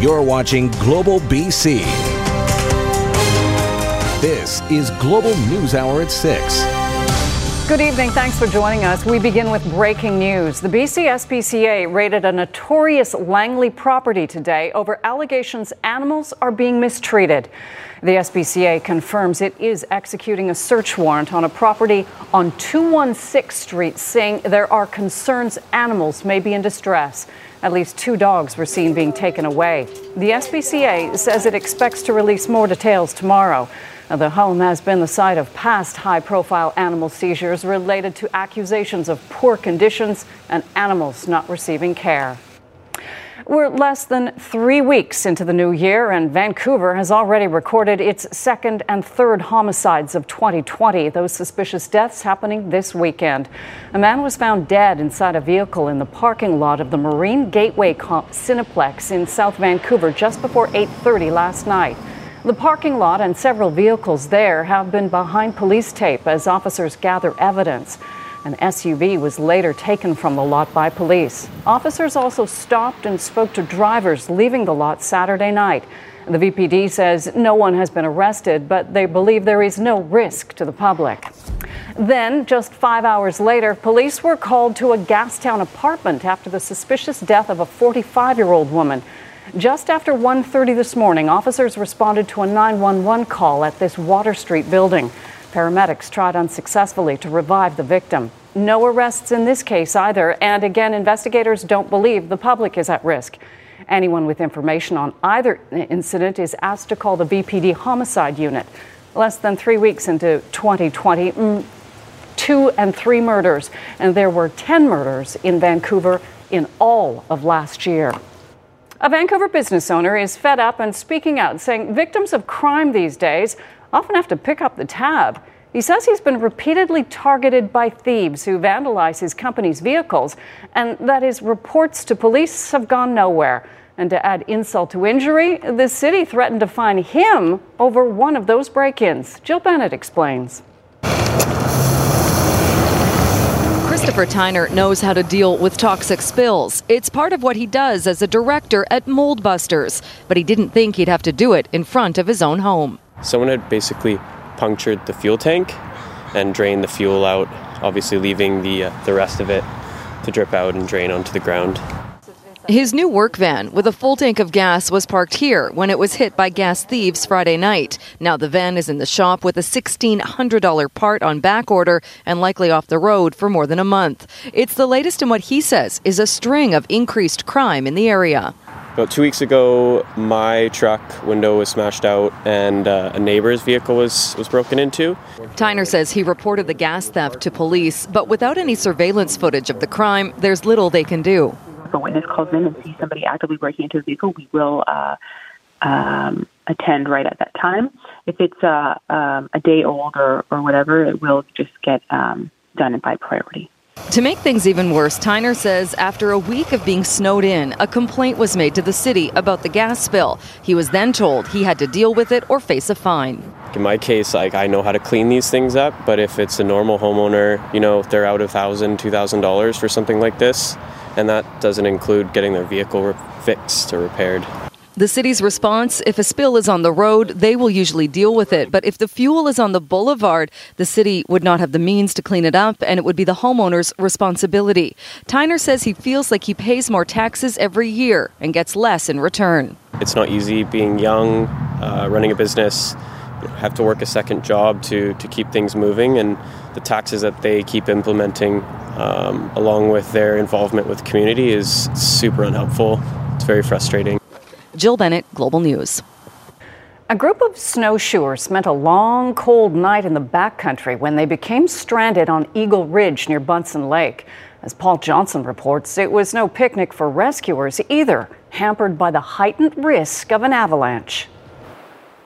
You're watching Global BC. This is Global News Hour at 6. Good evening. Thanks for joining us. We begin with breaking news. The BC SPCA raided a notorious Langley property today over allegations animals are being mistreated. The SPCA confirms it is executing a search warrant on a property on 216 Street, saying there are concerns animals may be in distress. At least two dogs were seen being taken away. The SPCA says it expects to release more details tomorrow. The home has been the site of past high profile animal seizures related to accusations of poor conditions and animals not receiving care. We're less than three weeks into the new year, and Vancouver has already recorded its second and third homicides of 2020. Those suspicious deaths happening this weekend. A man was found dead inside a vehicle in the parking lot of the Marine Gateway Cineplex in South Vancouver just before 8:30 last night. The parking lot and several vehicles there have been behind police tape as officers gather evidence. An SUV was later taken from the lot by police. Officers also stopped and spoke to drivers leaving the lot Saturday night. The VPD says no one has been arrested, but they believe there is no risk to the public. Then, just five hours later, police were called to a Gastown apartment after the suspicious death of a 45 year old woman. Just after 1:30 this morning, officers responded to a 911 call at this Water Street building. Paramedics tried unsuccessfully to revive the victim. No arrests in this case either, and again, investigators don't believe the public is at risk. Anyone with information on either incident is asked to call the VPD homicide unit. Less than three weeks into 2020, mm, two and three murders, and there were 10 murders in Vancouver in all of last year. A Vancouver business owner is fed up and speaking out, saying victims of crime these days often have to pick up the tab. He says he's been repeatedly targeted by thieves who vandalize his company's vehicles, and that his reports to police have gone nowhere. And to add insult to injury, the city threatened to fine him over one of those break ins. Jill Bennett explains. Christopher Tyner knows how to deal with toxic spills. It's part of what he does as a director at Moldbusters, but he didn't think he'd have to do it in front of his own home. Someone had basically punctured the fuel tank and drained the fuel out, obviously leaving the uh, the rest of it to drip out and drain onto the ground. His new work van with a full tank of gas was parked here when it was hit by gas thieves Friday night. Now the van is in the shop with a $1,600 part on back order and likely off the road for more than a month. It's the latest in what he says is a string of increased crime in the area. About two weeks ago, my truck window was smashed out and uh, a neighbor's vehicle was, was broken into. Tyner says he reported the gas theft to police, but without any surveillance footage of the crime, there's little they can do. If a witness calls in and sees somebody actively breaking into a vehicle, we will uh, um, attend right at that time. If it's uh, um, a day old or, or whatever, it will just get um, done by priority. To make things even worse, Tyner says after a week of being snowed in, a complaint was made to the city about the gas spill. He was then told he had to deal with it or face a fine. In my case, like I know how to clean these things up, but if it's a normal homeowner, you know, they're out of thousand, two thousand dollars for something like this, and that doesn't include getting their vehicle re- fixed or repaired. The city's response if a spill is on the road, they will usually deal with it. But if the fuel is on the boulevard, the city would not have the means to clean it up, and it would be the homeowner's responsibility. Tyner says he feels like he pays more taxes every year and gets less in return. It's not easy being young, uh, running a business, have to work a second job to, to keep things moving, and the taxes that they keep implementing, um, along with their involvement with the community, is super unhelpful. It's very frustrating. Jill Bennett, Global News. A group of snowshoers spent a long, cold night in the backcountry when they became stranded on Eagle Ridge near Buntzen Lake. As Paul Johnson reports, it was no picnic for rescuers either, hampered by the heightened risk of an avalanche.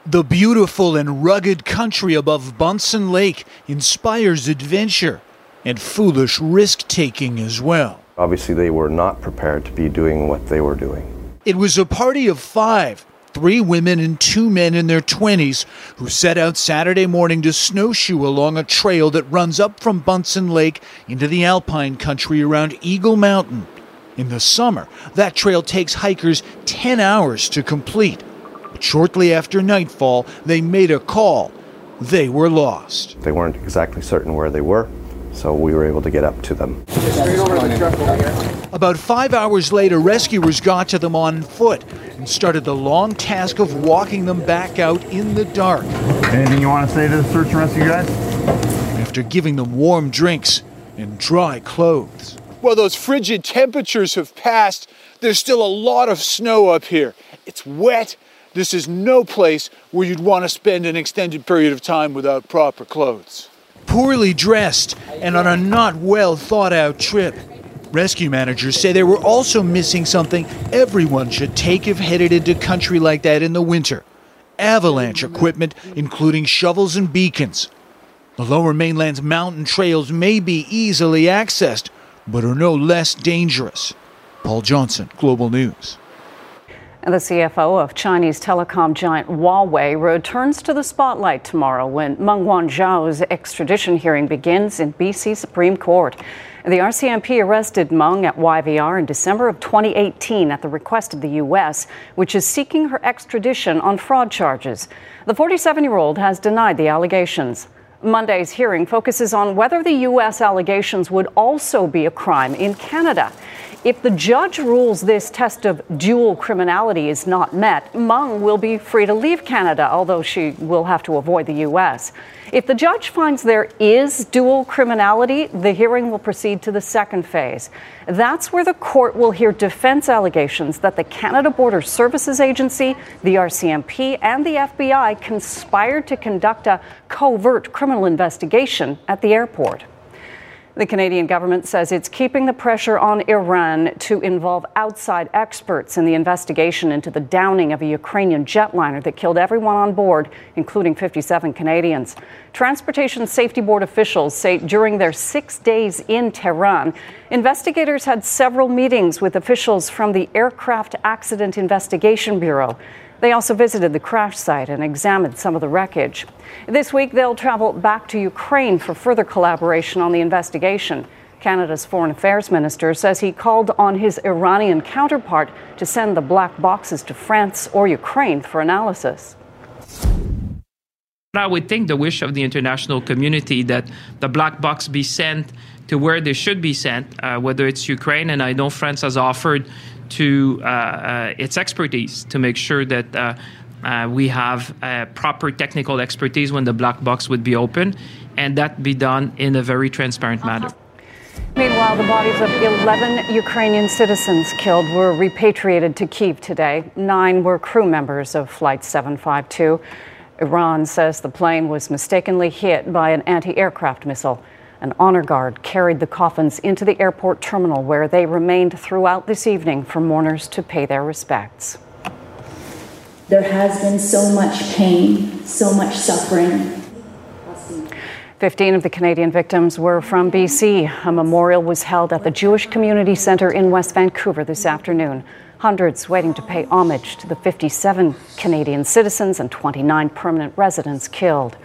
The beautiful and rugged country above Buntzen Lake inspires adventure and foolish risk taking as well. Obviously, they were not prepared to be doing what they were doing. It was a party of five three women and two men in their 20s who set out Saturday morning to snowshoe along a trail that runs up from Buntzen Lake into the alpine country around Eagle Mountain. In the summer, that trail takes hikers 10 hours to complete. But shortly after nightfall, they made a call. They were lost. They weren't exactly certain where they were so we were able to get up to them. About five hours later, rescuers got to them on foot and started the long task of walking them back out in the dark. Anything you want to say to the search and rescue guys? After giving them warm drinks and dry clothes. Well, those frigid temperatures have passed. There's still a lot of snow up here. It's wet. This is no place where you'd want to spend an extended period of time without proper clothes poorly dressed and on a not well thought out trip. Rescue managers say they were also missing something everyone should take if headed into country like that in the winter avalanche equipment, including shovels and beacons. The lower mainland's mountain trails may be easily accessed, but are no less dangerous. Paul Johnson, Global News. The CFO of Chinese telecom giant Huawei returns to the spotlight tomorrow when Meng Wanzhou's extradition hearing begins in BC Supreme Court. The RCMP arrested Meng at YVR in December of 2018 at the request of the U.S., which is seeking her extradition on fraud charges. The 47 year old has denied the allegations. Monday's hearing focuses on whether the U.S. allegations would also be a crime in Canada. If the judge rules this test of dual criminality is not met, Meng will be free to leave Canada, although she will have to avoid the U.S. If the judge finds there is dual criminality, the hearing will proceed to the second phase. That's where the court will hear defense allegations that the Canada Border Services Agency, the RCMP, and the FBI conspired to conduct a covert criminal investigation at the airport. The Canadian government says it's keeping the pressure on Iran to involve outside experts in the investigation into the downing of a Ukrainian jetliner that killed everyone on board, including 57 Canadians. Transportation Safety Board officials say during their six days in Tehran, investigators had several meetings with officials from the Aircraft Accident Investigation Bureau. They also visited the crash site and examined some of the wreckage. This week, they'll travel back to Ukraine for further collaboration on the investigation. Canada's Foreign Affairs Minister says he called on his Iranian counterpart to send the black boxes to France or Ukraine for analysis. I would think the wish of the international community that the black box be sent to where they should be sent, uh, whether it's Ukraine, and I know France has offered to uh, uh, its expertise to make sure that uh, we have proper technical expertise when the black box would be open, and that be done in a very transparent manner. Meanwhile, the bodies of 11 Ukrainian citizens killed were repatriated to Kiev today. Nine were crew members of Flight 752. Iran says the plane was mistakenly hit by an anti aircraft missile. An honor guard carried the coffins into the airport terminal where they remained throughout this evening for mourners to pay their respects. There has been so much pain, so much suffering. 15 of the Canadian victims were from BC. A memorial was held at the Jewish Community Centre in West Vancouver this afternoon. Hundreds waiting to pay homage to the 57 Canadian citizens and 29 permanent residents killed.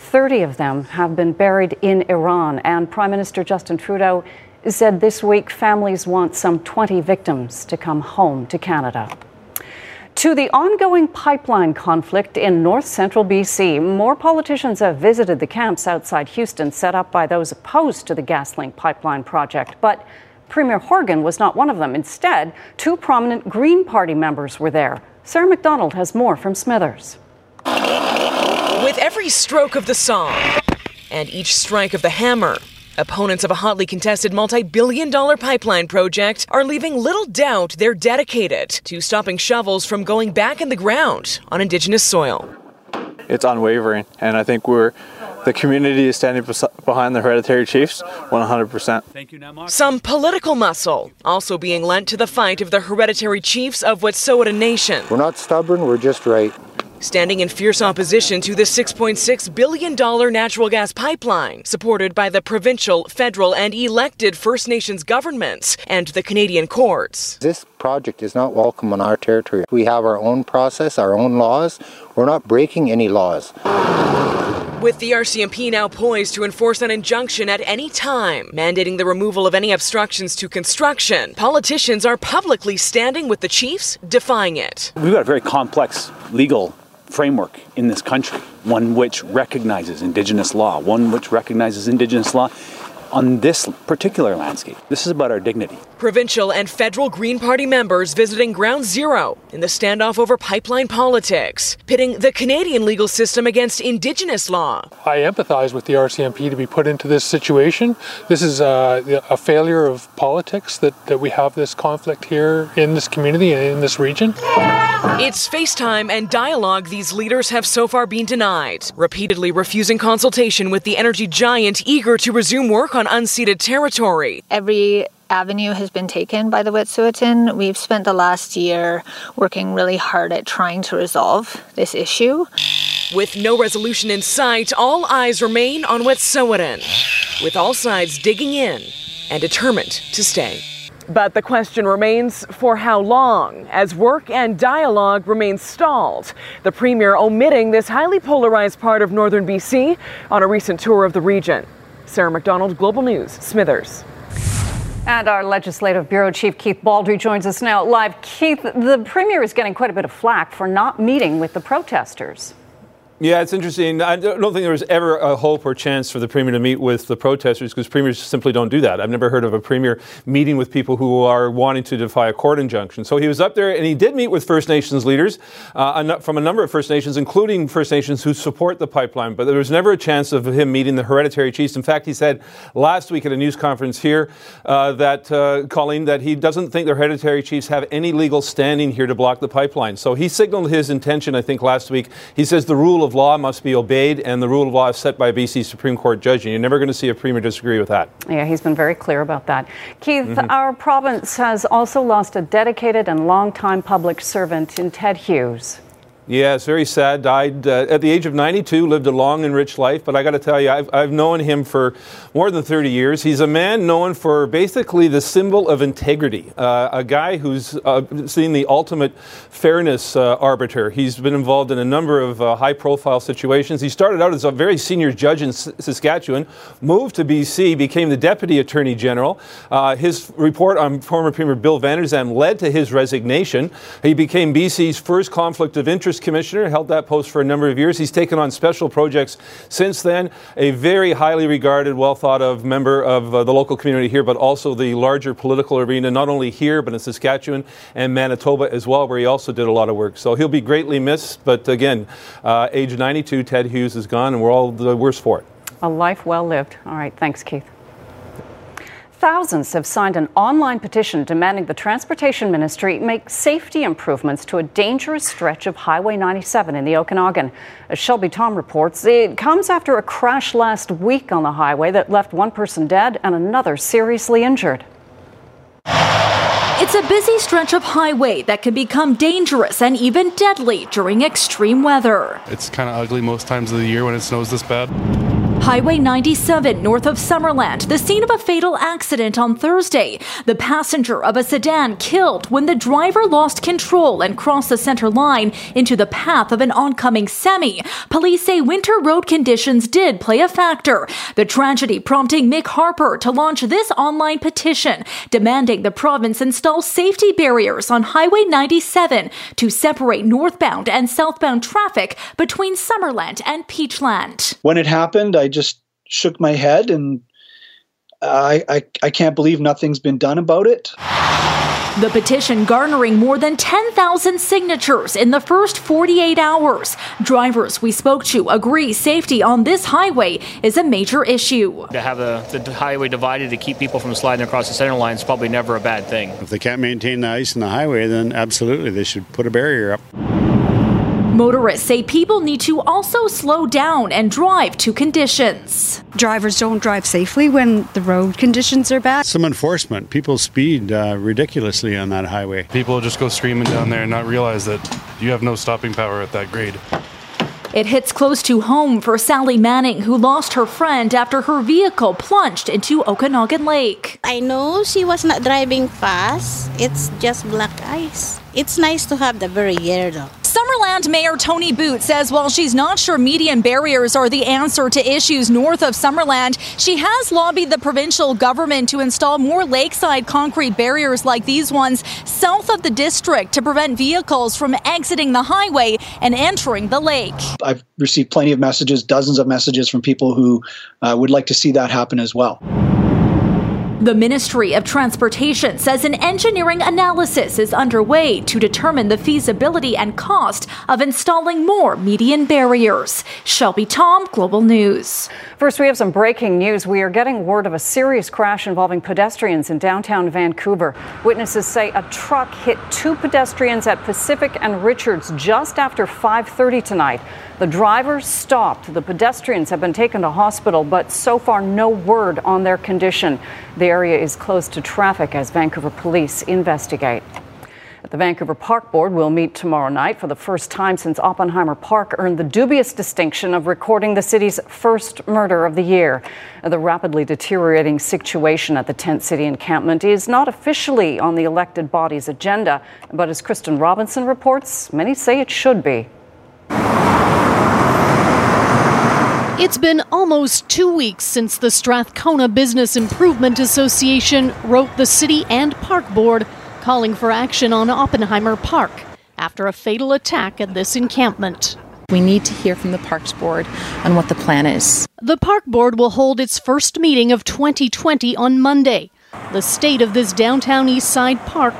30 of them have been buried in Iran, and Prime Minister Justin Trudeau said this week families want some 20 victims to come home to Canada. To the ongoing pipeline conflict in north central BC, more politicians have visited the camps outside Houston set up by those opposed to the GasLink pipeline project. But Premier Horgan was not one of them. Instead, two prominent Green Party members were there. Sarah McDonald has more from Smithers. With every stroke of the saw and each strike of the hammer, opponents of a hotly contested multi billion dollar pipeline project are leaving little doubt they're dedicated to stopping shovels from going back in the ground on Indigenous soil. It's unwavering, and I think we're the community is standing behind the hereditary chiefs 100%. Some political muscle also being lent to the fight of the hereditary chiefs of Wet'suwet'en Nation. We're not stubborn, we're just right standing in fierce opposition to the $6.6 billion natural gas pipeline, supported by the provincial, federal, and elected First Nations governments and the Canadian courts. This project is not welcome on our territory. We have our own process, our own laws. We're not breaking any laws. With the RCMP now poised to enforce an injunction at any time, mandating the removal of any obstructions to construction, politicians are publicly standing with the chiefs, defying it. We've got a very complex legal framework in this country, one which recognizes Indigenous law, one which recognizes Indigenous law on this particular landscape. This is about our dignity. Provincial and federal Green Party members visiting Ground Zero in the standoff over pipeline politics, pitting the Canadian legal system against Indigenous law. I empathize with the RCMP to be put into this situation. This is a, a failure of politics that, that we have this conflict here in this community and in this region. It's FaceTime and dialogue these leaders have so far been denied, repeatedly refusing consultation with the energy giant eager to resume work on unceded territory. Every avenue has been taken by the Wet'suwet'en. We've spent the last year working really hard at trying to resolve this issue. With no resolution in sight, all eyes remain on Wet'suwet'en, with all sides digging in and determined to stay. But the question remains for how long, as work and dialogue remain stalled. The Premier omitting this highly polarized part of northern BC on a recent tour of the region. Sarah McDonald, Global News, Smithers. And our Legislative Bureau Chief Keith Baldry joins us now live. Keith, the Premier is getting quite a bit of flack for not meeting with the protesters. Yeah, it's interesting. I don't think there was ever a hope or chance for the premier to meet with the protesters because premiers simply don't do that. I've never heard of a premier meeting with people who are wanting to defy a court injunction. So he was up there and he did meet with First Nations leaders uh, from a number of First Nations, including First Nations who support the pipeline. But there was never a chance of him meeting the hereditary chiefs. In fact, he said last week at a news conference here uh, that, uh, Colleen, that he doesn't think the hereditary chiefs have any legal standing here to block the pipeline. So he signaled his intention, I think, last week. He says the rule of of law must be obeyed, and the rule of law is set by a BC Supreme Court judge, and you're never going to see a premier disagree with that. Yeah, he's been very clear about that. Keith, mm-hmm. our province has also lost a dedicated and longtime public servant in Ted Hughes. It's very sad. Died uh, at the age of 92, lived a long and rich life. But I got to tell you, I've, I've known him for more than 30 years. He's a man known for basically the symbol of integrity, uh, a guy who's uh, seen the ultimate fairness uh, arbiter. He's been involved in a number of uh, high profile situations. He started out as a very senior judge in S- Saskatchewan, moved to BC, became the deputy attorney general. Uh, his report on former Premier Bill Zalm led to his resignation. He became BC's first conflict of interest Commissioner, held that post for a number of years. He's taken on special projects since then. A very highly regarded, well thought of member of uh, the local community here, but also the larger political arena, not only here, but in Saskatchewan and Manitoba as well, where he also did a lot of work. So he'll be greatly missed. But again, uh, age 92, Ted Hughes is gone, and we're all the worse for it. A life well lived. All right. Thanks, Keith. Thousands have signed an online petition demanding the Transportation Ministry make safety improvements to a dangerous stretch of Highway 97 in the Okanagan. As Shelby Thom reports, it comes after a crash last week on the highway that left one person dead and another seriously injured. It's a busy stretch of highway that can become dangerous and even deadly during extreme weather. It's kind of ugly most times of the year when it snows this bad. Highway 97 north of Summerland, the scene of a fatal accident on Thursday. The passenger of a sedan killed when the driver lost control and crossed the center line into the path of an oncoming semi. Police say winter road conditions did play a factor. The tragedy prompting Mick Harper to launch this online petition demanding the province install safety barriers on Highway 97 to separate northbound and southbound traffic between Summerland and Peachland. When it happened, I just shook my head and I, I, I can't believe nothing's been done about it. The petition garnering more than 10,000 signatures in the first 48 hours. Drivers we spoke to agree safety on this highway is a major issue. To have the, the highway divided to keep people from sliding across the center line is probably never a bad thing. If they can't maintain the ice in the highway, then absolutely they should put a barrier up. Motorists say people need to also slow down and drive to conditions. Drivers don't drive safely when the road conditions are bad. Some enforcement. People speed uh, ridiculously on that highway. People just go screaming down there and not realize that you have no stopping power at that grade. It hits close to home for Sally Manning, who lost her friend after her vehicle plunged into Okanagan Lake. I know she was not driving fast. It's just black ice. It's nice to have the barrier though. Summerland Mayor Toni Boots says while she's not sure median barriers are the answer to issues north of Summerland, she has lobbied the provincial government to install more lakeside concrete barriers like these ones south of the district to prevent vehicles from exiting the highway and entering the lake. I've received plenty of messages, dozens of messages from people who uh, would like to see that happen as well. The Ministry of Transportation says an engineering analysis is underway to determine the feasibility and cost of installing more median barriers. Shelby Thom, Global News. First, we have some breaking news. We are getting word of a serious crash involving pedestrians in downtown Vancouver. Witnesses say a truck hit two pedestrians at Pacific and Richards just after 5:30 tonight. The driver stopped. The pedestrians have been taken to hospital, but so far no word on their condition. The area is closed to traffic as Vancouver police investigate. The Vancouver Park Board will meet tomorrow night for the first time since Oppenheimer Park earned the dubious distinction of recording the city's first murder of the year. The rapidly deteriorating situation at the Tent City encampment is not officially on the elected body's agenda, but as Kristen Robinson reports, many say it should be. It's been almost two weeks since the Strathcona Business Improvement Association wrote the City and Park Board calling for action on Oppenheimer Park after a fatal attack at this encampment. We need to hear from the Parks Board on what the plan is. The Park Board will hold its first meeting of 2020 on Monday. The state of this downtown East Side park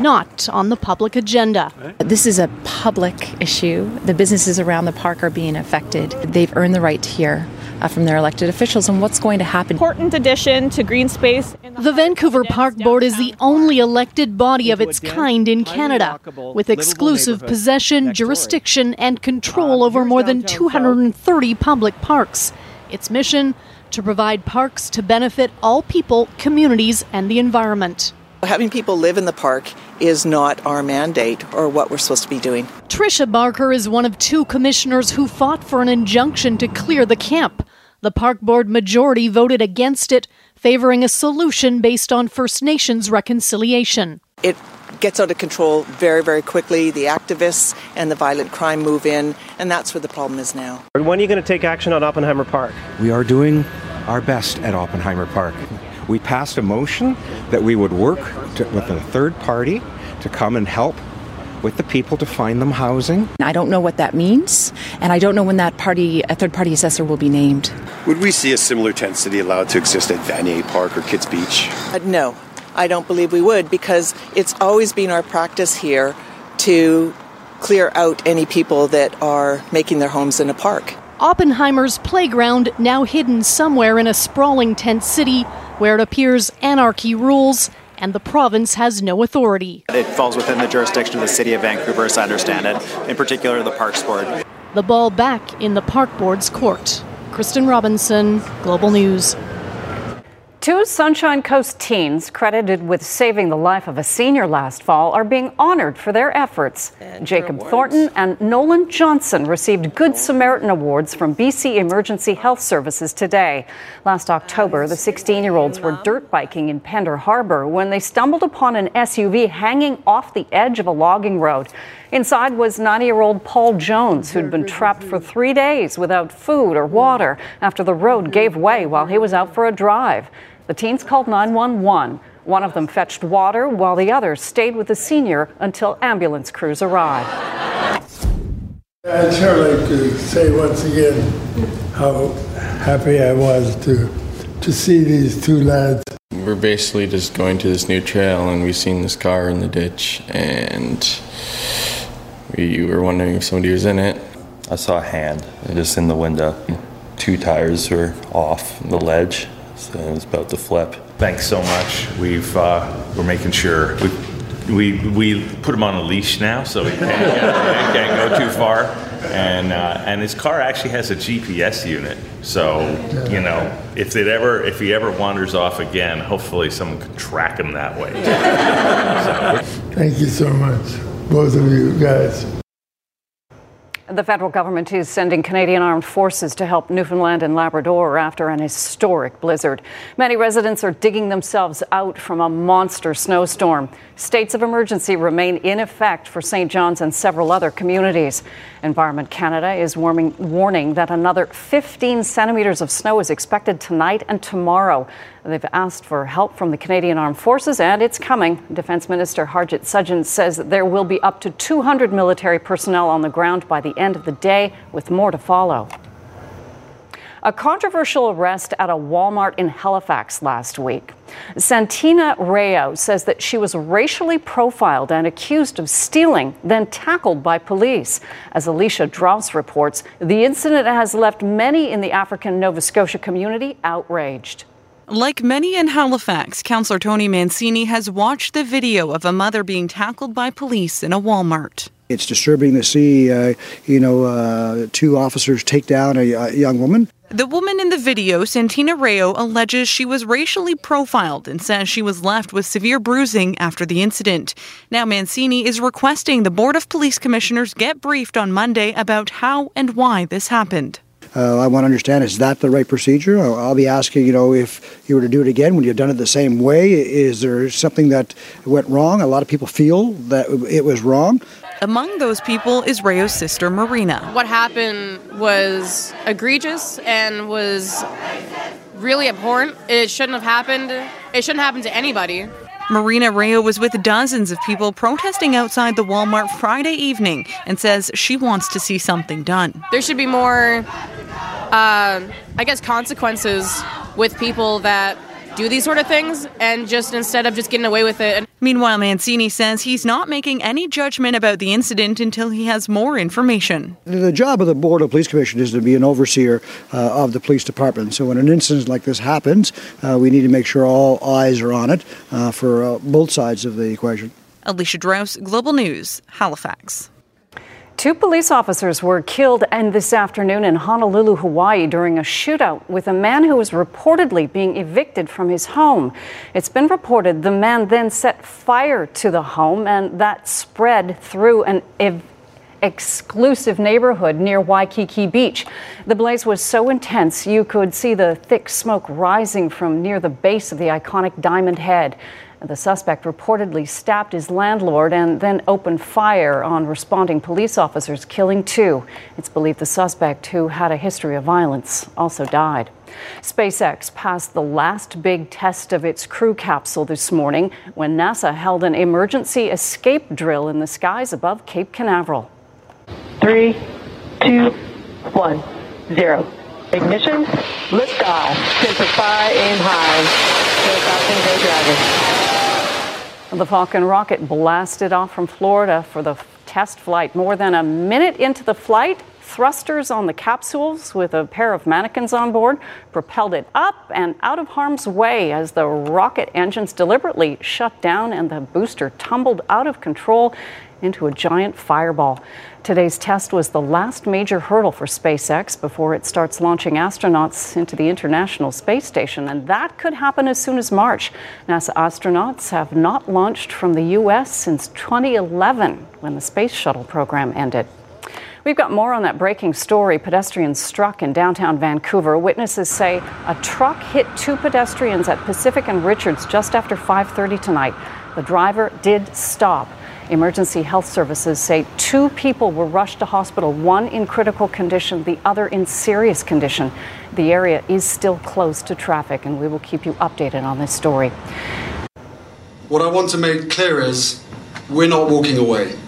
not on the public agenda. This is a public issue. The businesses around the park are being affected. They've earned the right to hear uh, from their elected officials on what's going to happen. Important addition to green space. The, the Vancouver Park Board is the only elected body of its kind in Canada, with exclusive possession, jurisdiction, and control over more than 230 public parks. Its mission to provide parks to benefit all people, communities, and the environment. Having people live in the park is not our mandate or what we're supposed to be doing. Tricia Barker is one of two commissioners who fought for an injunction to clear the camp. The park board majority voted against it, favoring a solution based on First Nations reconciliation. It gets out of control very, very quickly. The activists and the violent crime move in, and that's where the problem is now. When are you going to take action on Oppenheimer Park? We are doing our best at Oppenheimer Park. We passed a motion that we would work to, with a third party to come and help with the people to find them housing. I don't know what that means, and I don't know when that party, a third party assessor, will be named. Would we see a similar tent city allowed to exist at Vanier Park or Kits Beach? Uh, no, I don't believe we would because it's always been our practice here to clear out any people that are making their homes in a park. Oppenheimer's playground now hidden somewhere in a sprawling tent city where it appears anarchy rules and the province has no authority. It falls within the jurisdiction of the City of Vancouver, as I understand it, in particular the Parks Board. The ball back in the Park Board's court. Kristen Robinson, Global News. Two Sunshine Coast teens credited with saving the life of a senior last fall are being honored for their efforts. And Jacob Thornton and Nolan Johnson received Good Samaritan Awards from BC Emergency Health Services today. Last October, the 16 year olds were dirt biking in Pender Harbor when they stumbled upon an SUV hanging off the edge of a logging road. Inside was 90 year old Paul Jones, who'd been trapped for three days without food or water after the road gave way while he was out for a drive. The teens called 911. One of them fetched water while the other stayed with the senior until ambulance crews arrived. I'd sure like to say once again how happy I was to, to see these two lads. We're basically just going to this new trail and we seen this car in the ditch and we were wondering if somebody was in it. I saw a hand just in the window. Two tires were off the ledge so it was about to flip. Thanks so much. We've uh, we're making sure we we we put him on a leash now, so he can't, can't go too far. And uh, and his car actually has a GPS unit, so you know if it ever if he ever wanders off again, hopefully someone can track him that way. Thank you so much, both of you guys. The federal government is sending Canadian Armed Forces to help Newfoundland and Labrador after an historic blizzard. Many residents are digging themselves out from a monster snowstorm. States of emergency remain in effect for St. John's and several other communities. Environment Canada is warming, warning that another 15 centimeters of snow is expected tonight and tomorrow. They've asked for help from the Canadian Armed Forces, and it's coming. Defense Minister Harjit Sajjan says there will be up to 200 military personnel on the ground by the end of the day, with more to follow. A controversial arrest at a Walmart in Halifax last week. Santina Rao says that she was racially profiled and accused of stealing, then tackled by police. As Alicia Draus reports, the incident has left many in the African Nova Scotia community outraged. Like many in Halifax, Councillor Tony Mancini has watched the video of a mother being tackled by police in a Walmart. It's disturbing to see, uh, you know, uh, two officers take down a, a, young woman. The woman in the video, Santina Rao, alleges she was racially profiled and says she was left with severe bruising after the incident. Now, Mancini is requesting the Board of Police Commissioners get briefed on Monday about how and why this happened. Uh, I want to understand is that the right procedure? I'll, I'll be asking, you know, if you were to do it again, would you have done it the same way? Is there something that went wrong? A lot of people feel that it was wrong. Among those people is Rao's sister, Marina. What happened was egregious and was really abhorrent. It shouldn't have happened. It shouldn't happen to anybody. Marina Rao was with dozens of people protesting outside the Walmart Friday evening and says she wants to see something done. There should be more, uh, I guess, consequences with people that do these sort of things and just instead of just getting away with it. Meanwhile, Mancini says he's not making any judgment about the incident until he has more information. The job of the Board of Police Commission is to be an overseer uh, of the police department. So when an incident like this happens, uh, we need to make sure all eyes are on it uh, for uh, both sides of the equation. Alicia Draus, Global News, Halifax. Two police officers were killed and this afternoon in Honolulu, Hawaii during a shootout with a man who was reportedly being evicted from his home. It's been reported the man then set fire to the home and that spread through an ev- exclusive neighborhood near Waikiki Beach. The blaze was so intense you could see the thick smoke rising from near the base of the iconic Diamond Head. The suspect reportedly stabbed his landlord and then opened fire on responding police officers, killing two. It's believed the suspect, who had a history of violence, also died. SpaceX passed the last big test of its crew capsule this morning when NASA held an emergency escape drill in the skies above Cape Canaveral. Three, two, one, zero. Ignition, liftoff. Sensor fire, aim high. Falcon, go Dragon. The Falcon rocket blasted off from Florida for the test flight. More than a minute into the flight, thrusters on the capsules with a pair of mannequins on board propelled it up and out of harm's way as the rocket engines deliberately shut down and the booster tumbled out of control into a giant fireball. Today's test was the last major hurdle for SpaceX before it starts launching astronauts into the International Space Station, and that could happen as soon as March. NASA astronauts have not launched from the U.S. since 2011 when the Space Shuttle program ended. We've got more on that breaking story. Pedestrians struck in downtown Vancouver. Witnesses say a truck hit two pedestrians at Pacific and Richards just after 5:30 tonight. The driver did stop. Emergency health services say two people were rushed to hospital, one in critical condition, the other in serious condition. The area is still closed to traffic, and we will keep you updated on this story. What I want to make clear is we're not walking away.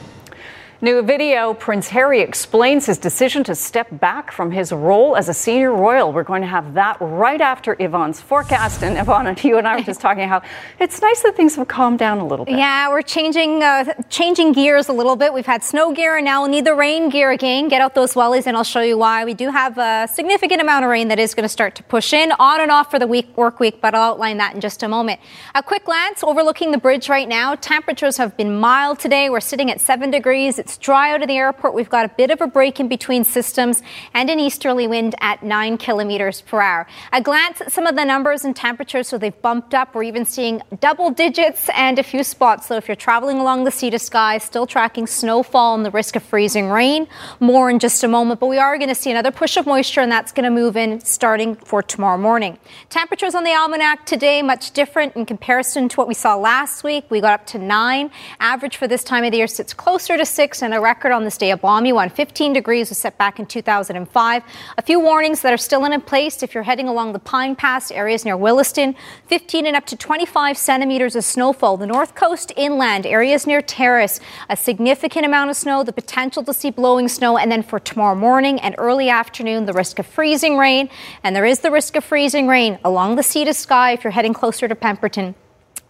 New video Prince Harry explains his decision to step back from his role as a senior royal. We're going to have that right after Yvonne's forecast. And Yvonne, and you and I were just talking how it's nice that things have calmed down a little bit. Yeah, we're changing uh, changing gears a little bit. We've had snow gear and now we'll need the rain gear again. Get out those wellies and I'll show you why. We do have a significant amount of rain that is going to start to push in on and off for the week work week, but I'll outline that in just a moment. A quick glance overlooking the bridge right now. Temperatures have been mild today. We're sitting at seven degrees. It's dry out of the airport. We've got a bit of a break in between systems and an easterly wind at nine kilometers per hour. A glance at some of the numbers and temperatures, so they've bumped up. We're even seeing double digits and a few spots. So if you're traveling along the sea to sky, still tracking snowfall and the risk of freezing rain. More in just a moment, but we are going to see another push of moisture, and that's going to move in starting for tomorrow morning. Temperatures on the almanac today much different in comparison to what we saw last week. We got up to nine. Average for this time of the year sits closer to six, and a record on this day, a balmy one. 15 degrees was set back in 2005. A few warnings that are still in place if you're heading along the Pine Pass areas near Williston. 15 and up to 25 centimeters of snowfall. The north coast inland areas near Terrace, a significant amount of snow, the potential to see blowing snow, and then for tomorrow morning and early afternoon, the risk of freezing rain. And there is the risk of freezing rain along the sea to sky if you're heading closer to Pemberton.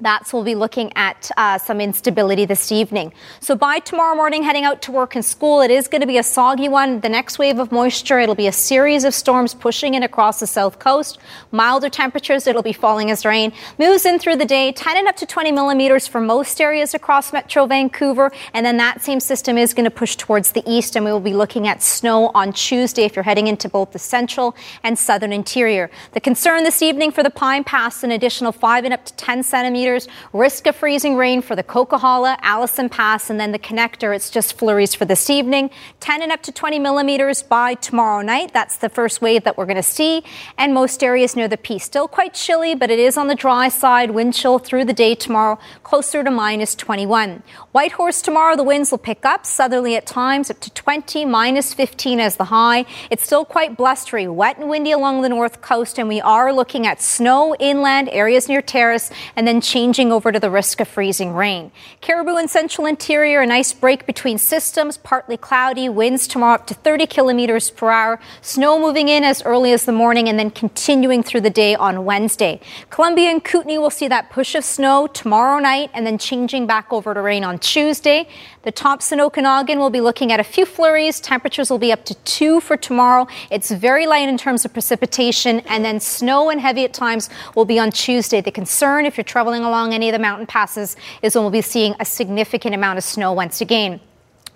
That's we'll be looking at uh, some instability this evening. So by tomorrow morning, heading out to work and school, it is going to be a soggy one. The next wave of moisture, it'll be a series of storms pushing in across the south coast. Milder temperatures, it'll be falling as rain. Moves in through the day, 10 and up to 20 millimeters for most areas across Metro Vancouver. And then that same system is going to push towards the east, and we will be looking at snow on Tuesday if you're heading into both the central and southern interior. The concern this evening for the Pine Pass, an additional 5 and up to 10 centimeters Risk of freezing rain for the Coquihalla, Allison Pass, and then the connector. It's just flurries for this evening. 10 and up to 20 millimeters by tomorrow night. That's the first wave that we're going to see. And most areas near the Peace. Still quite chilly, but it is on the dry side. Wind chill through the day tomorrow, closer to minus 21. Whitehorse tomorrow, the winds will pick up southerly at times up to 20, minus 15 as the high. It's still quite blustery, wet and windy along the north coast, and we are looking at snow inland areas near Terrace and then changing over to the risk of freezing rain. Cariboo and central interior, a nice break between systems, partly cloudy, winds tomorrow up to 30 kilometers per hour, snow moving in as early as the morning and then continuing through the day on Wednesday. Columbia and Kootenay will see that push of snow tomorrow night and then changing back over to rain on Tuesday. The Thompson Okanagan will be looking at a few flurries. Temperatures will be up to two for tomorrow. It's very light in terms of precipitation, and then snow and heavy at times will be on Tuesday. The concern, if you're traveling along any of the mountain passes, is when we'll be seeing a significant amount of snow once again.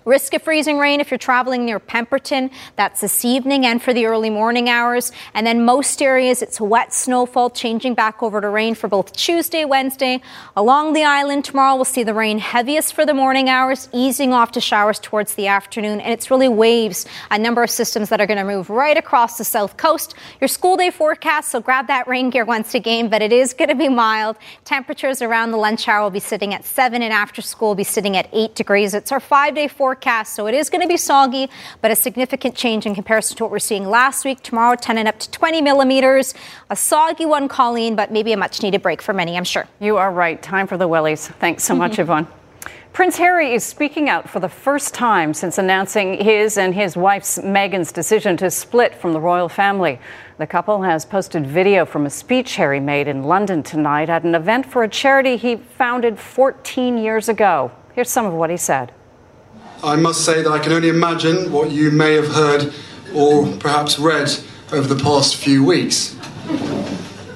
Risk of freezing rain if you're traveling near Pemberton. That's this evening and for the early morning hours. And then most areas, it's wet snowfall changing back over to rain for both Tuesday, Wednesday. Along the island tomorrow, we'll see the rain heaviest for the morning hours, easing off to showers towards the afternoon. And it's really waves, a number of systems that are going to move right across the south coast. Your school day forecast, so grab that rain gear once again, but it is going to be mild. Temperatures around the lunch hour will be sitting at seven and after school will be sitting at eight degrees. It's our five day forecast forecast. So it is going to be soggy, but a significant change in comparison to what we're seeing last week. Tomorrow, 10 and up to 20 millimeters. A soggy one, Colleen, but maybe a much needed break for many, I'm sure. You are right. Time for the wellies. Thanks so much, mm-hmm. Yvonne. Prince Harry is speaking out for the first time since announcing his and his wife's Meghan's decision to split from the royal family. The couple has posted video from a speech Harry made in London tonight at an event for a charity he founded 14 years ago. Here's some of what he said. I must say that I can only imagine what you may have heard or perhaps read over the past few weeks.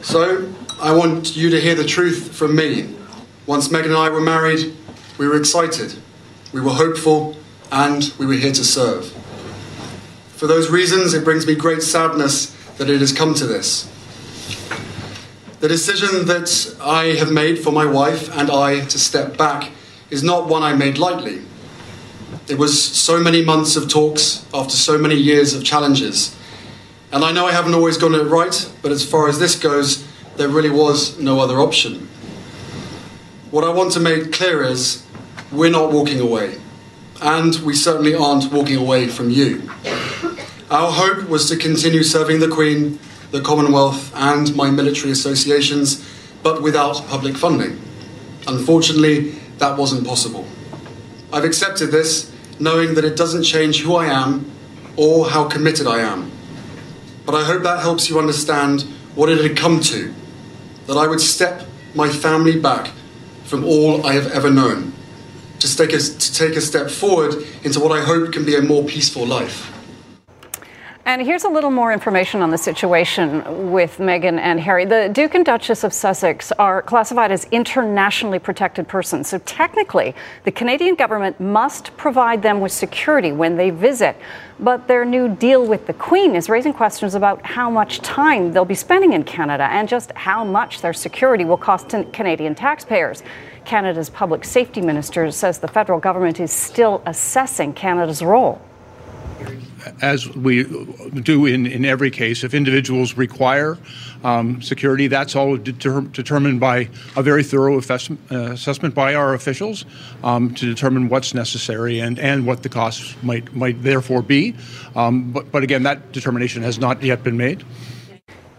So, I want you to hear the truth from me. Once Meghan and I were married, we were excited, we were hopeful, and we were here to serve. For those reasons, it brings me great sadness that it has come to this. The decision that I have made for my wife and I to step back is not one I made lightly. It was so many months of talks after so many years of challenges. And I know I haven't always gotten it right, but as far as this goes, there really was no other option. What I want to make clear is we're not walking away, and we certainly aren't walking away from you. Our hope was to continue serving the Queen, the Commonwealth, and my military associations, but without public funding. Unfortunately, that wasn't possible. I've accepted this knowing that it doesn't change who I am or how committed I am. But I hope that helps you understand what it had come to that I would step my family back from all I have ever known, to take, a, to take a step forward into what I hope can be a more peaceful life. And here's a little more information on the situation with Meghan and Harry. The Duke and Duchess of Sussex are classified as internationally protected persons. So technically, the Canadian government must provide them with security when they visit. But their new deal with the Queen is raising questions about how much time they'll be spending in Canada and just how much their security will cost Canadian taxpayers. Canada's public safety minister says the federal government is still assessing Canada's role as we do in, in every case, if individuals require um, security, that's all deter- determined by a very thorough assessment, uh, assessment by our officials um, to determine what's necessary and, and what the costs might, might therefore be. Um, but, but again, that determination has not yet been made.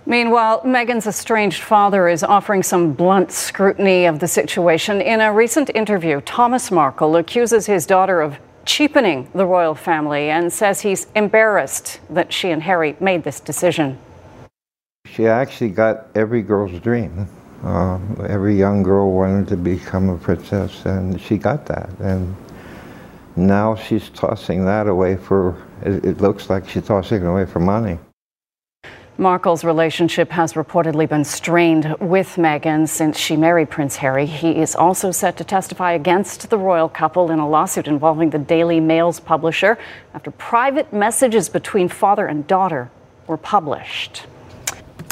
Meanwhile, Meghan's estranged father is offering some blunt scrutiny of the situation. In a recent interview, Thomas Markle accuses his daughter of cheapening the royal family and says he's embarrassed that she and Harry made this decision. She actually got every girl's dream. Uh, every young girl wanted to become a princess, and she got that. And now she's tossing that away for, it, it looks like she's tossing it away for money. Markle's relationship has reportedly been strained with Meghan since she married Prince Harry. He is also set to testify against the royal couple in a lawsuit involving the Daily Mail's publisher after private messages between father and daughter were published.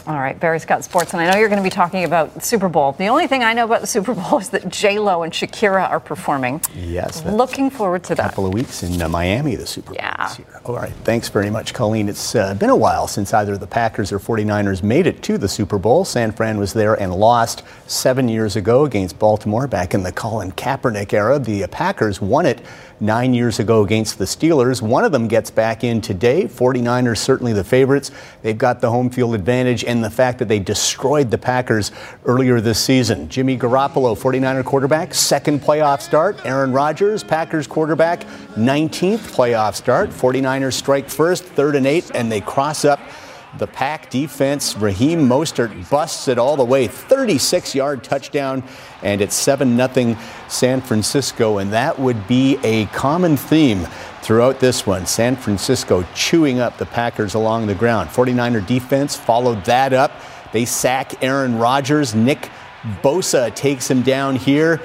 All right, Barry Scott Sports, and I know you're going to be talking about Super Bowl. The only thing I know about the Super Bowl is that J Lo and Shakira are performing. Yes, looking forward to that. A couple of weeks in uh, Miami, the Super Bowl. Yeah. All right, thanks very much, Colleen. It's uh, been a while since either the Packers or 49ers made it to the Super Bowl. San Fran was there and lost seven years ago against Baltimore back in the Colin Kaepernick era. The uh, Packers won it nine years ago against the Steelers. One of them gets back in today. 49ers certainly the favorites. They've got the home field advantage and the fact that they destroyed the Packers earlier this season. Jimmy Garoppolo, 49er quarterback, second playoff start. Aaron Rodgers, Packers quarterback, 19th playoff start. 49ers strike first, third and eight, and they cross up the pack defense. Raheem Mostert busts it all the way, 36 yard touchdown, and it's 7 0 San Francisco. And that would be a common theme throughout this one. San Francisco chewing up the Packers along the ground. 49er defense followed that up. They sack Aaron Rodgers. Nick Bosa takes him down here.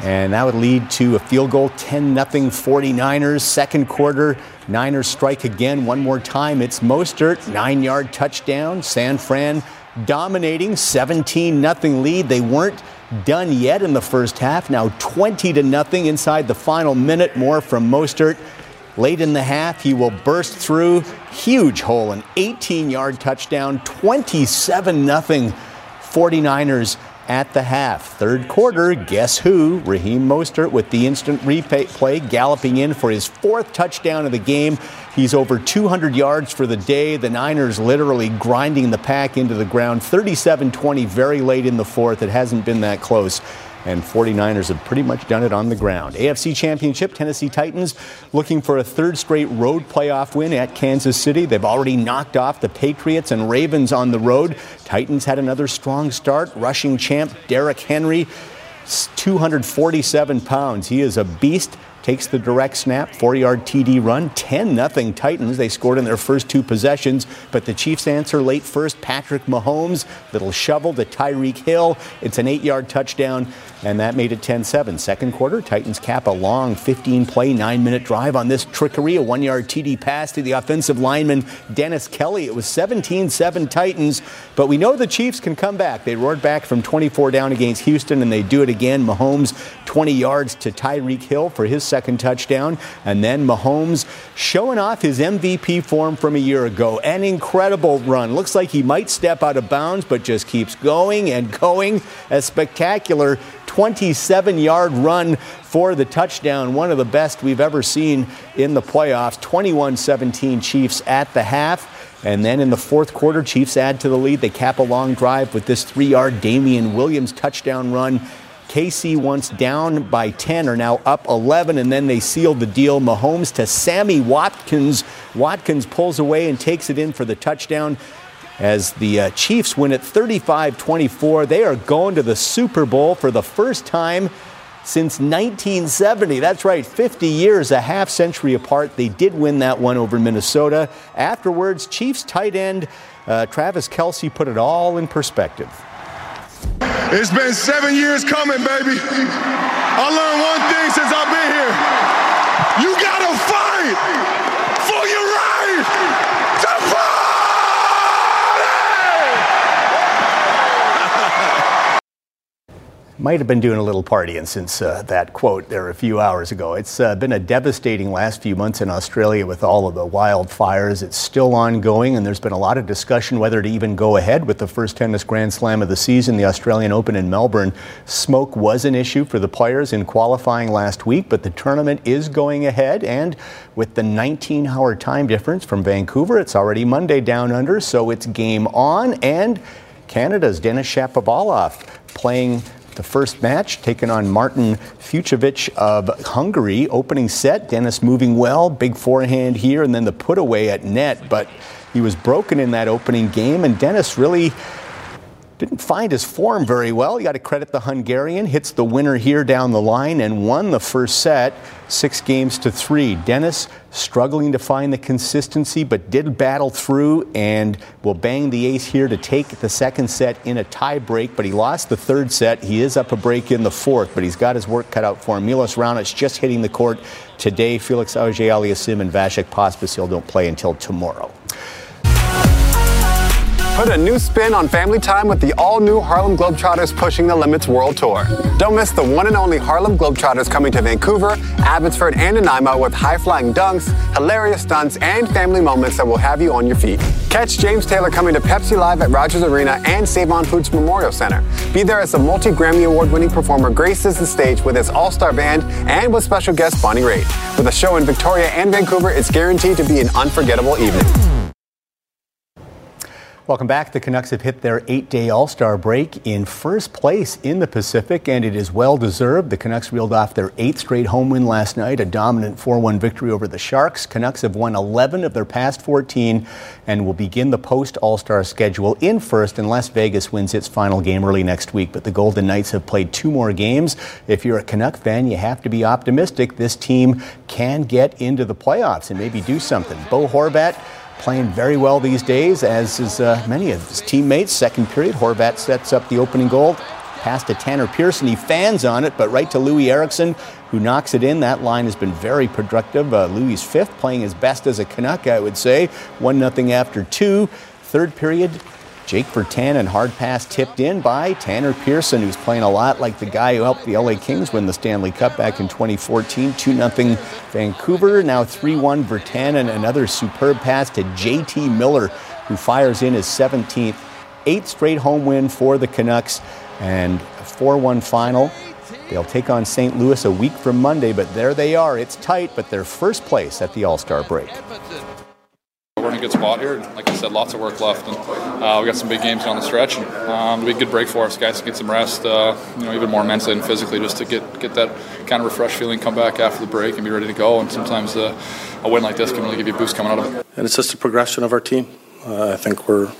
And that would lead to a field goal, 10 0 49ers. Second quarter, Niners strike again one more time. It's Mostert, nine yard touchdown. San Fran dominating, 17 0 lead. They weren't done yet in the first half. Now 20 to nothing inside the final minute. More from Mostert. Late in the half, he will burst through. Huge hole, an 18 yard touchdown, 27 0 49ers at the half. Third quarter, guess who? Raheem Mostert with the instant replay galloping in for his fourth touchdown of the game. He's over 200 yards for the day. The Niners literally grinding the pack into the ground. 37 20 very late in the fourth. It hasn't been that close and 49ers have pretty much done it on the ground. AFC Championship, Tennessee Titans looking for a third straight road playoff win at Kansas City. They've already knocked off the Patriots and Ravens on the road. Titans had another strong start. Rushing champ Derrick Henry, 247 pounds. He is a beast takes the direct snap, four yard TD run, 10 0 Titans. They scored in their first two possessions, but the Chiefs answer late first. Patrick Mahomes, little shovel to Tyreek Hill. It's an eight yard touchdown, and that made it 10 7. Second quarter, Titans cap a long 15 play, nine minute drive on this trickery, a one yard TD pass to the offensive lineman Dennis Kelly. It was 17 7 Titans, but we know the Chiefs can come back. They roared back from 24 down against Houston, and they do it again. Mahomes, 20 yards to Tyreek Hill for his second touchdown. And then Mahomes showing off his MVP form from a year ago. An incredible run. Looks like he might step out of bounds, but just keeps going and going. A spectacular 27 yard run for the touchdown. One of the best we've ever seen in the playoffs. 21 17 Chiefs at the half. And then in the fourth quarter, Chiefs add to the lead. They cap a long drive with this three yard Damien Williams touchdown run KC once down by 10 are now up 11, and then they sealed the deal. Mahomes to Sammy Watkins. Watkins pulls away and takes it in for the touchdown as the uh, Chiefs win it 35 24. They are going to the Super Bowl for the first time since 1970. That's right, 50 years, a half century apart. They did win that one over Minnesota. Afterwards, Chiefs tight end uh, Travis Kelce put it all in perspective. It's been seven years coming, baby. I learned one thing since I've been here. You gotta fight for your right to fight. Might have been doing a little partying since uh, that quote there a few hours ago. It's uh, been a devastating last few months in Australia with all of the wildfires. It's still ongoing, and there's been a lot of discussion whether to even go ahead with the first tennis Grand Slam of the season, the Australian Open in Melbourne. Smoke was an issue for the players in qualifying last week, but the tournament is going ahead, and with the 19 hour time difference from Vancouver, it's already Monday down under, so it's game on, and Canada's Denis Shapovalov playing the first match, taking on Martin Fucsovics of Hungary. Opening set, Denis moving well, big forehand here, and then the put away at net. But he was broken in that opening game, and Denis really didn't find his form very well. You got to credit the Hungarian. Hits the winner here down the line and won the first set, six games to three. Denis struggling to find the consistency, but did battle through and will bang the ace here to take the second set in a tie break. But he lost the third set. He is up a break in the fourth, but he's got his work cut out for him. Milos Raonic just hitting the court today. Felix Auger-Aliassime and Vasek Pospisil don't play until tomorrow. Put a new spin on family time with the all new Harlem Globetrotters Pushing the Limits World Tour. Don't miss the one and only Harlem Globetrotters coming to Vancouver, Abbotsford, and Nanaimo with high flying dunks, hilarious stunts, and family moments that will have you on your feet. Catch James Taylor coming to Pepsi Live at Rogers Arena and Save on Foods Memorial Center. Be there as the multi Grammy Award winning performer graces the stage with his all star band and with special guest Bonnie Raitt. With a show in Victoria and Vancouver, it's guaranteed to be an unforgettable evening. Welcome back. The Canucks have hit their eight day All Star break in first place in the Pacific, and it is well deserved. The Canucks reeled off their eighth straight home win last night, a dominant 4 1 victory over the Sharks. Canucks have won 11 of their past 14 and will begin the post All Star schedule in first unless Vegas wins its final game early next week. But the Golden Knights have played two more games. If you're a Canuck fan, you have to be optimistic. This team can get into the playoffs and maybe do something. Bo Horvat playing very well these days, as is uh, many of his teammates. Second period, Horvat sets up the opening goal. Pass to Tanner Pearson. He fans on it, but right to Loui Eriksson, who knocks it in. That line has been very productive. Uh, Loui's fifth, playing his best as a Canuck, I would say. 1 0 after two. Third period, Jake Virtanen hard pass tipped in by Tanner Pearson, who's playing a lot like the guy who helped the LA Kings win the Stanley Cup back in 2014. 2 0 Vancouver. Now 3 1 Virtanen. Another superb pass to JT Miller, who fires in his 17th. Eighth straight home win for the Canucks and a 4 1 final. They'll take on St. Louis a week from Monday, but there they are. It's tight, but they're first place at the All Star break. We're in a good spot here. Like I said, lots of work left, and uh, we got some big games down the stretch. And um, it'll be a good break for us, guys, to get some rest. Uh, you know, even more mentally and physically, just to get get that kind of refreshed feeling, come back after the break, and be ready to go. And sometimes uh, a win like this can really give you a boost coming out of it. And it's just a progression of our team. Uh, I think we're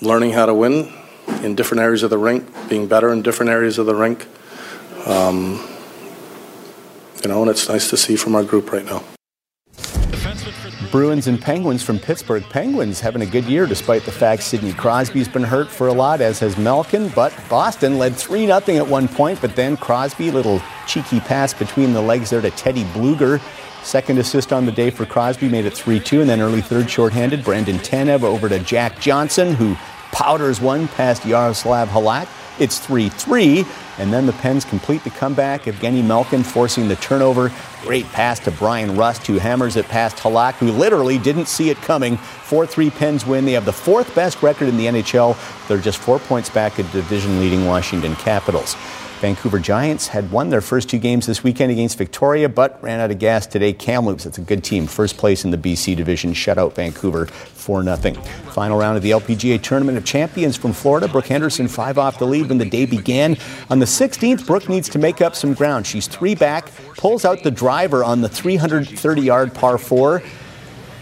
learning how to win in different areas of the rink, being better in different areas of the rink. Um, you know, and it's nice to see from our group right now. Bruins and Penguins from Pittsburgh. Penguins having a good year despite the fact Sidney Crosby's been hurt for a lot, as has Malkin. But Boston led 3 0 at one point, but then Crosby, little cheeky pass between the legs there to Teddy Blueger. Second assist on the day for Crosby made it 3 2, and then early third shorthanded. Brandon Tanev over to Jack Johnson, who powders one past Jaroslav Halak. It's 3 3, and then the Pens complete the comeback. Evgeny Malkin forcing the turnover. Great pass to Bryan Rust, who hammers it past Halak, who literally didn't see it coming. 4 3 Pens win. They have the fourth best record in the NHL. They're just four points back at division leading Washington Capitals. Vancouver Giants had won their first two games this weekend against Victoria, but ran out of gas today. Kamloops, that's a good team. First place in the BC division, shut out Vancouver 4 0. Final round of the LPGA Tournament of Champions from Florida. Brooke Henderson, five off the lead when the day began. On the 16th, Brooke needs to make up some ground. She's three back, pulls out the driver on the 330 yard par four.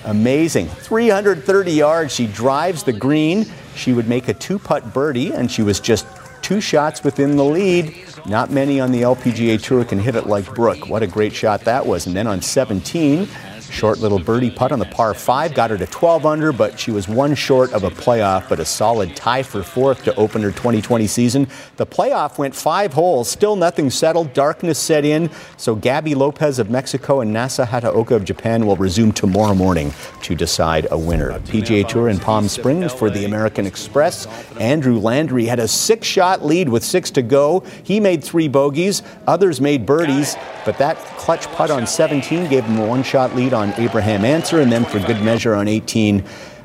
Amazing. 330 yards. She drives the green. She would make a two putt birdie, and she was just two shots within the lead. Not many on the LPGA Tour can hit it like Brooke. What a great shot that was. And then on 17, Short little birdie putt on the par five got her to 12 under, but she was one short of a playoff, but a solid tie for fourth to open her 2020 season. The playoff went five holes, still nothing settled. Darkness set in, so Gaby Lopez of Mexico and Nasa Hataoka of Japan will resume tomorrow morning to decide a winner. PGA Tour in Palm Springs for the American Express. Andrew Landry had a six shot lead with six to go. He made three bogeys, others made birdies, but that clutch putt on 17 gave him a one shot lead on Abraham Ancer, and then for good measure on 18,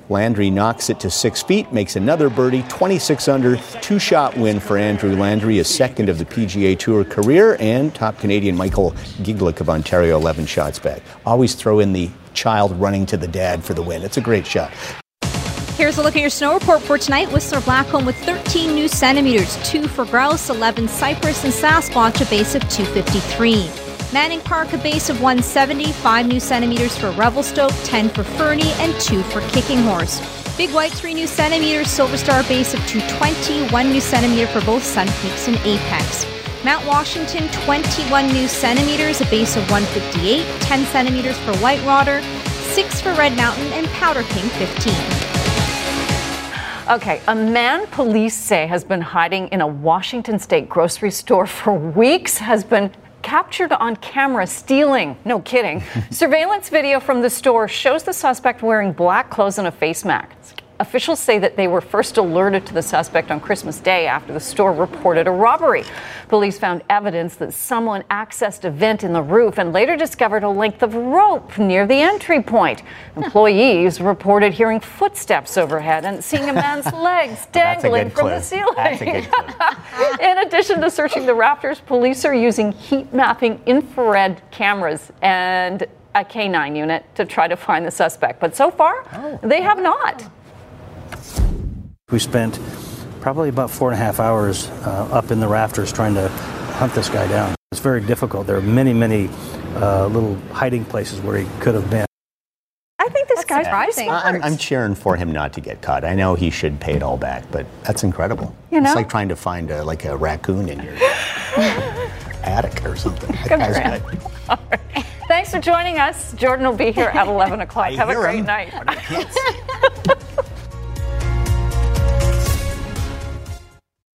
Landry knocks it to six feet, makes another birdie, 26 under, two shot win for Andrew Landry, his second of the PGA Tour career, and top Canadian Michael Gligic of Ontario, 11 shots back. Always throw in the child running to the dad for the win. It's a great shot. Here's a look at your snow report for tonight. Whistler Blackcomb with 13 new centimeters, 2 for Grouse, 11 Cypress, and Sasquatch a base of 253. Manning Park, a base of 170, 5 new centimeters for Revelstoke, 10 for Fernie, and 2 for Kicking Horse. Big White, 3 new centimeters, Silver Star, base of 220, 1 new centimeter for both Sun Peaks and Apex. Mount Washington, 21 new centimeters, a base of 158, 10 centimeters for Whitewater, 6 for Red Mountain, and Powder King, 15. Okay, a man police say has been hiding in a Washington state grocery store for weeks has been captured on camera stealing. No kidding. Surveillance video from the store shows the suspect wearing black clothes and a face mask. Officials say that they were first alerted to the suspect on Christmas Day after the store reported a robbery. Police found evidence that someone accessed a vent in the roof and later discovered a length of rope near the entry point. Employees reported hearing footsteps overhead and seeing a man's legs dangling from the ceiling. in addition to searching the rafters, police are using heat mapping infrared cameras and a canine unit to try to find the suspect. But so far, oh. they have not. We spent probably about four and a half hours uh, up in the rafters trying to hunt this guy down. It's very difficult. There are many, many uh, little hiding places where he could have been. I think this that's guy's smart. I'm, I'm, cheering for him not to get caught. I know he should pay it all back, but that's incredible. You know? It's like trying to find a, like a raccoon in your attic or something. That guy's good. All right. Thanks for joining us. Jordan will be here at 11 o'clock. Have a great him. night.